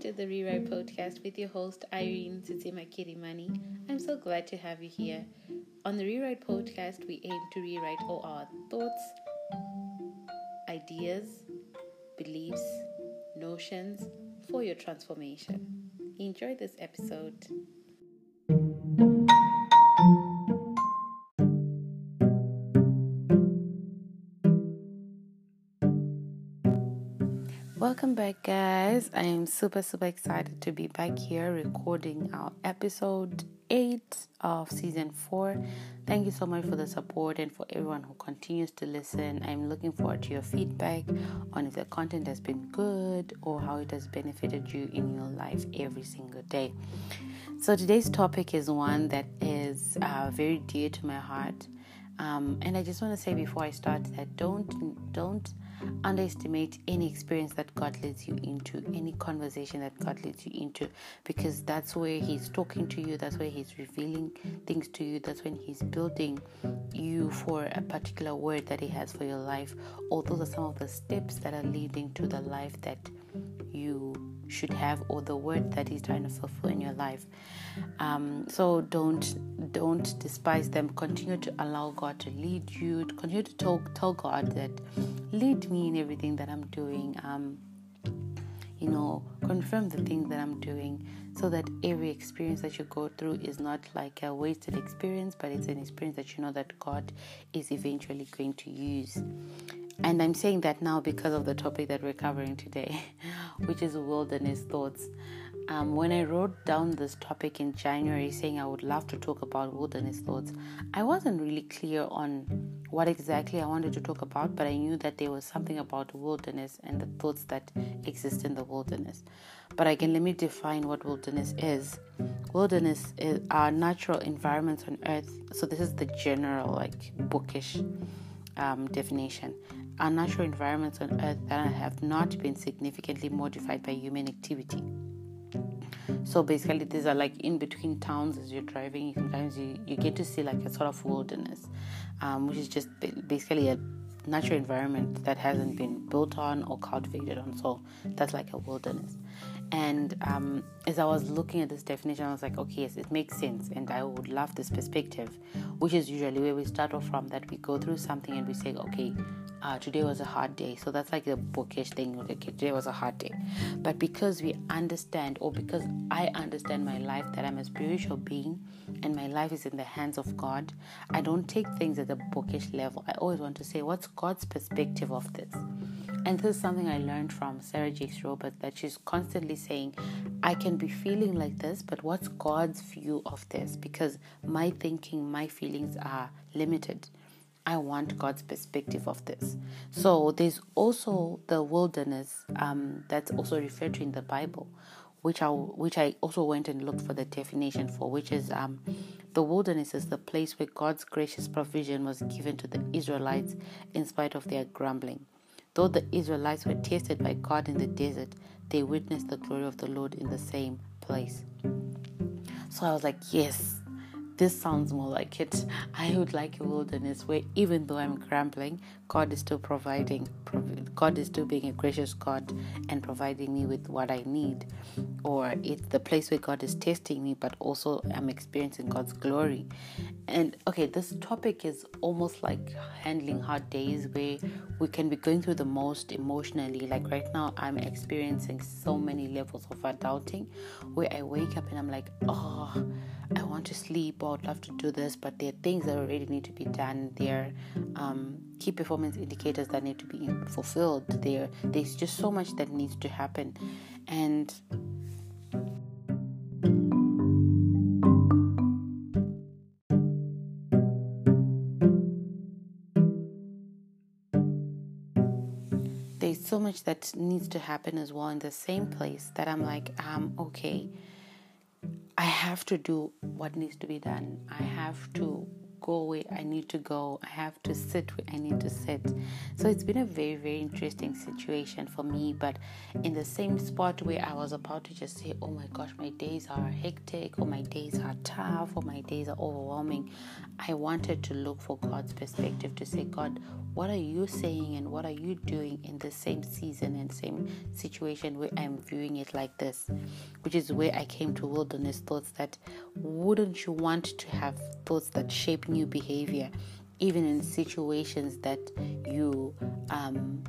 to the Rewrite Podcast with your host Irene Tsitsima Kirimani. I'm so glad to have you here. On the Rewrite Podcast, we aim to rewrite all our thoughts, ideas, beliefs, notions for your transformation. Enjoy this episode. Welcome back, guys. I am super, super excited to be back here recording our episode 8 of season 4. Thank you so much for the support and for everyone who continues to listen. I'm looking forward to your feedback on if the content has been good or how it has benefited you in your life every single day. So, today's topic is one that is uh, very dear to my heart. Um, and I just want to say before I start that don't don't underestimate any experience that God leads you into, any conversation that God leads you into, because that's where He's talking to you, that's where He's revealing things to you, that's when He's building you for a particular word that He has for your life. All those are some of the steps that are leading to the life that you should have or the word that he's trying to fulfill in your life. Um, so don't don't despise them. Continue to allow god to lead you. Continue to talk tell god that lead me in everything that i'm doing. Um, you know confirm the things that i'm doing so that every experience that you go through is not like a wasted experience but it's an experience that you know that god is eventually going to use and I'm saying that now because of the topic that we're covering today, which is wilderness thoughts. Um, when I wrote down this topic in January saying I would love to talk about wilderness thoughts, I wasn't really clear on what exactly I wanted to talk about, but I knew that there was something about wilderness and the thoughts that exist in the wilderness. But again, let me define what wilderness is. Wilderness is our natural environments on earth. So, this is the general, like bookish um, definition are natural environments on Earth that have not been significantly modified by human activity. So basically, these are like in between towns as you're driving. Sometimes you, you get to see like a sort of wilderness, um, which is just basically a natural environment that hasn't been built on or cultivated on. So that's like a wilderness. And um, as I was looking at this definition, I was like, okay, yes, it makes sense. And I would love this perspective, which is usually where we start off from that we go through something and we say, okay, uh, today was a hard day. So that's like the bookish thing. Okay, today was a hard day. But because we understand, or because I understand my life that I'm a spiritual being and my life is in the hands of God, I don't take things at a bookish level. I always want to say, what's God's perspective of this? And this is something I learned from Sarah Jakes Robert that she's constantly saying, I can be feeling like this, but what's God's view of this? Because my thinking, my feelings are limited. I want God's perspective of this. So there's also the wilderness um, that's also referred to in the Bible, which I which I also went and looked for the definition for, which is um, the wilderness is the place where God's gracious provision was given to the Israelites in spite of their grumbling. Though the Israelites were tested by God in the desert, they witnessed the glory of the Lord in the same place. So I was like, yes, this sounds more like it. I would like a wilderness where even though I'm grumbling, God is still providing. God is still being a gracious God and providing me with what I need. Or it's the place where God is testing me, but also I'm experiencing God's glory. And okay, this topic is almost like handling hard days where we can be going through the most emotionally. Like right now, I'm experiencing so many levels of adulting where I wake up and I'm like, oh, I want to sleep or I'd love to do this, but there are things that already need to be done. There are um, key performance indicators that need to be fulfilled. There, there's just so much that needs to happen, and there's so much that needs to happen as well in the same place that I'm like, um, okay I have to do what needs to be done. I have to go where I need to go. I have to sit where I need to sit. So it's been a very, very interesting situation for me. But in the same spot where I was about to just say, oh my gosh, my days are hectic, or my days are tough, or my days are overwhelming, I wanted to look for God's perspective to say, God, what are you saying and what are you doing in the same season and same situation where I'm viewing it like this? Which is where I came to wilderness thoughts that wouldn't you want to have thoughts that shape new behavior, even in situations that you um,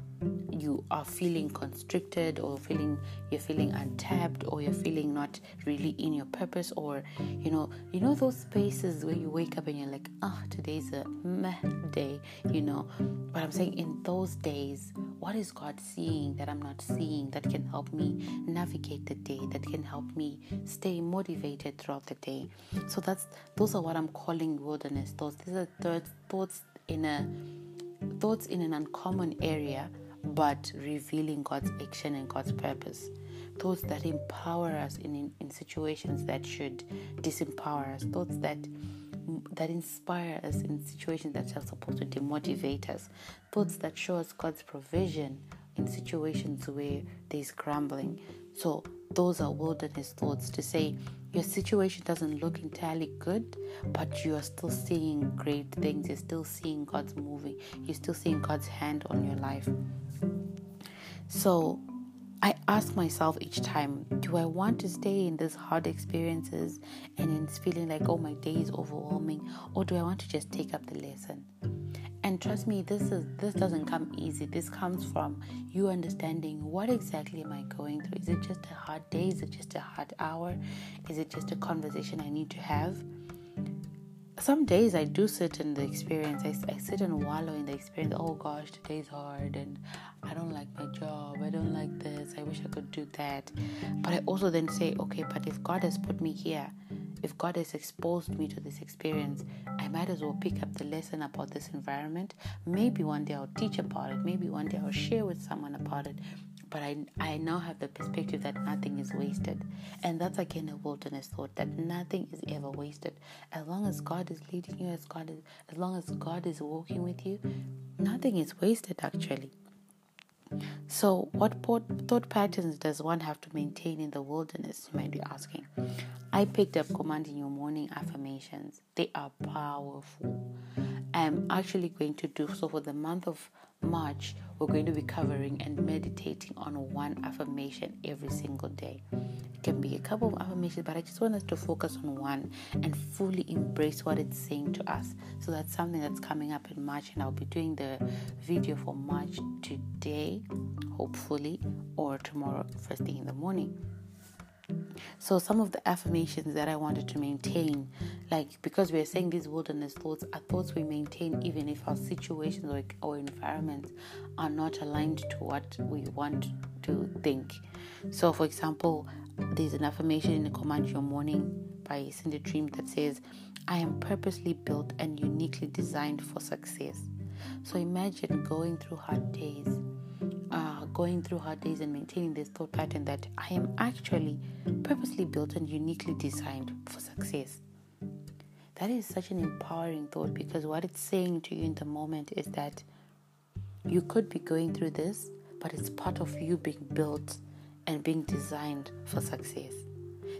you are feeling constricted or feeling you're feeling untapped or you're feeling not really in your purpose or you know you know those spaces where you wake up and you're like ah oh, today's a meh day you know? But i'm saying in those days what is god seeing that i'm not seeing that can help me navigate the day that can help me stay motivated throughout the day? So that's those are what i'm calling wilderness. Thoughts these are thoughts in a thoughts in an uncommon area but revealing God's action and God's purpose. Thoughts that empower us in, in, in situations that should disempower us. Thoughts that that inspire us in situations that are supposed to demotivate us. Thoughts that show us God's provision in situations where there's grumbling. So those are wilderness thoughts to say your situation doesn't look entirely good, but you are still seeing great things. You're still seeing God's moving. You're still seeing God's hand on your life. So I ask myself each time, do I want to stay in these hard experiences and in feeling like, oh, my day is overwhelming, or do I want to just take up the lesson? And trust me, this is this doesn't come easy. This comes from you understanding what exactly am I going through. Is it just a hard day? Is it just a hard hour? Is it just a conversation I need to have? Some days I do sit in the experience. I, I sit and wallow in the experience. Oh gosh, today's hard and I don't like my job. I don't like this. I wish I could do that. But I also then say, okay, but if God has put me here, if God has exposed me to this experience, I might as well pick up the lesson about this environment. Maybe one day I'll teach about it. Maybe one day I'll share with someone about it but I, I now have the perspective that nothing is wasted. And that's again a wilderness thought that nothing is ever wasted. As long as God is leading you, as God is, as long as God is walking with you, nothing is wasted actually. So, what thought patterns does one have to maintain in the wilderness? You might be asking. I picked up commanding your morning affirmations. They are powerful. I'm actually going to do so for the month of March, we're going to be covering and meditating on one affirmation every single day. It can be a couple of affirmations, but I just want us to focus on one and fully embrace what it's saying to us. So that's something that's coming up in March, and I'll be doing the video for March today, hopefully, or tomorrow, first thing in the morning. So, some of the affirmations that I wanted to maintain, like because we're saying these wilderness thoughts are thoughts we maintain even if our situations or, our environments are not aligned to what we want to think. So, for example, there's an affirmation in the Command Your Morning by Cindy Trimm that says, I am purposely built and uniquely designed for success. So, imagine going through hard days uh, going through hard days and maintaining this thought pattern that I am actually purposely built and uniquely designed for success. That is such an empowering thought because what it's saying to you in the moment is that you could be going through this, but it's part of you being built and being designed for success.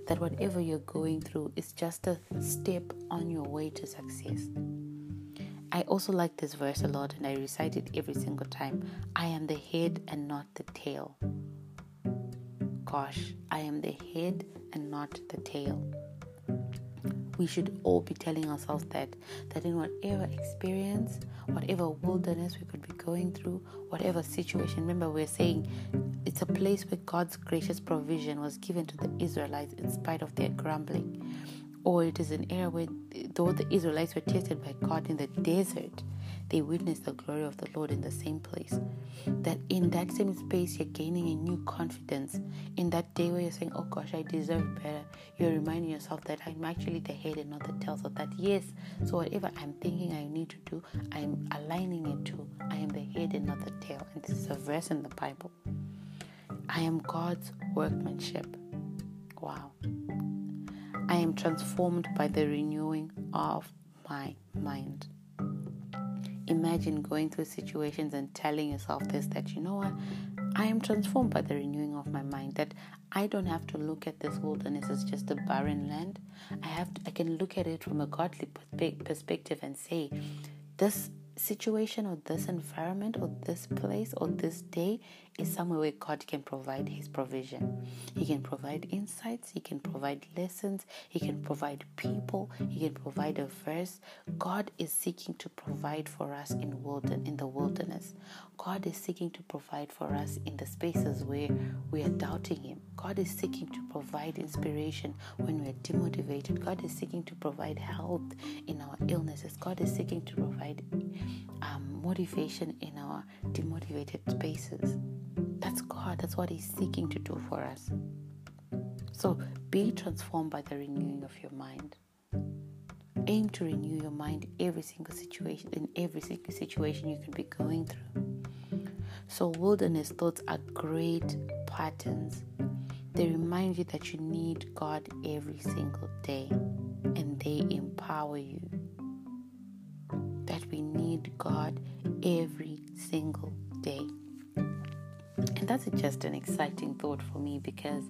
That whatever you're going through is just a step on your way to success. I also like this verse a lot and I recite it every single time. I am the head and not the tail. Gosh, I am the head and not the tail. We should all be telling ourselves that that in whatever experience, whatever wilderness we could be going through, whatever situation, remember we're saying it's a place where God's gracious provision was given to the Israelites in spite of their grumbling or it is an era where though the Israelites were tested by God in the desert, they witnessed the glory of the Lord in the same place. That in that same space, you're gaining a new confidence. In that day where you're saying, Oh gosh, I deserve better, you're reminding yourself that I'm actually the head and not the tail. So that, yes, so whatever I'm thinking I need to do, I'm aligning it to I am the head and not the tail. And this is a verse in the Bible. I am God's workmanship. Wow. I am transformed by the renewing of my mind. Imagine going through situations and telling yourself this that you know what, I am transformed by the renewing of my mind. That I don't have to look at this wilderness as just a barren land. I have to, I can look at it from a godly perspective and say, this situation or this environment or this place or this day is somewhere where God can provide His provision. He can provide insights, He can provide lessons, He can provide people, He can provide a verse. God is seeking to provide for us in wilderness, in the wilderness. God is seeking to provide for us in the spaces where we are doubting Him. God is seeking to provide inspiration when we are demotivated. God is seeking to provide health in our illnesses. God is seeking to provide um, motivation in our demotivated spaces. That's God. That's what He's seeking to do for us. So be transformed by the renewing of your mind. Aim to renew your mind every single situation in every single situation you can be going through. So wilderness thoughts are great patterns. They remind you that you need God every single day and they empower you. That we need God every single day. And that's just an exciting thought for me because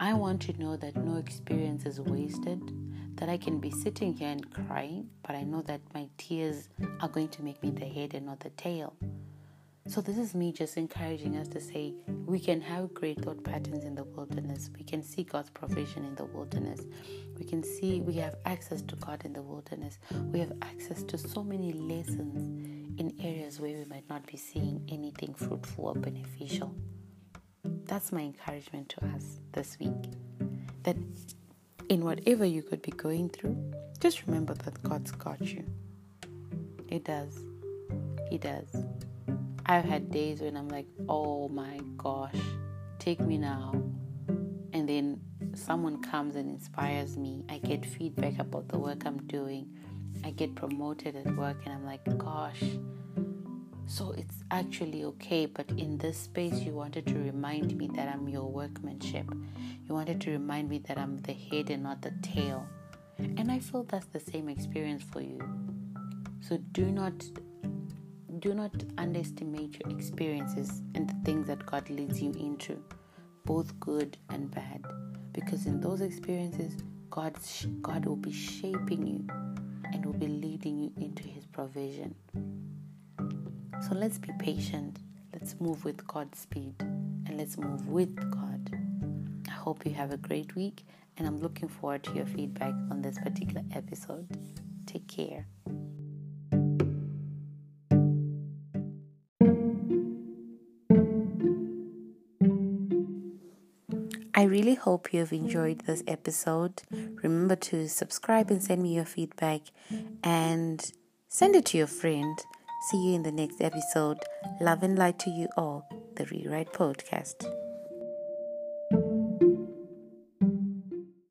I want to know that no experience is wasted, that I can be sitting here and crying, but I know that my tears are going to make me the head and not the tail. So, this is me just encouraging us to say we can have great thought patterns in the wilderness. We can see God's provision in the wilderness. We can see we have access to God in the wilderness. We have access to so many lessons in areas where we might not be seeing anything fruitful or beneficial. That's my encouragement to us this week. That in whatever you could be going through, just remember that God's got you. He does. He does. I've had days when I'm like, oh my gosh, take me now. And then someone comes and inspires me. I get feedback about the work I'm doing. I get promoted at work, and I'm like, gosh. So it's actually okay, but in this space, you wanted to remind me that I'm your workmanship. You wanted to remind me that I'm the head and not the tail. And I feel that's the same experience for you. So do not do not underestimate your experiences and the things that God leads you into, both good and bad. Because in those experiences, God, God will be shaping you and will be leading you into His provision. So let's be patient. Let's move with God's speed and let's move with God. I hope you have a great week and I'm looking forward to your feedback on this particular episode. Take care. I really hope you have enjoyed this episode. Remember to subscribe and send me your feedback and send it to your friend. See you in the next episode. Love and light to you all, the Rewrite Podcast.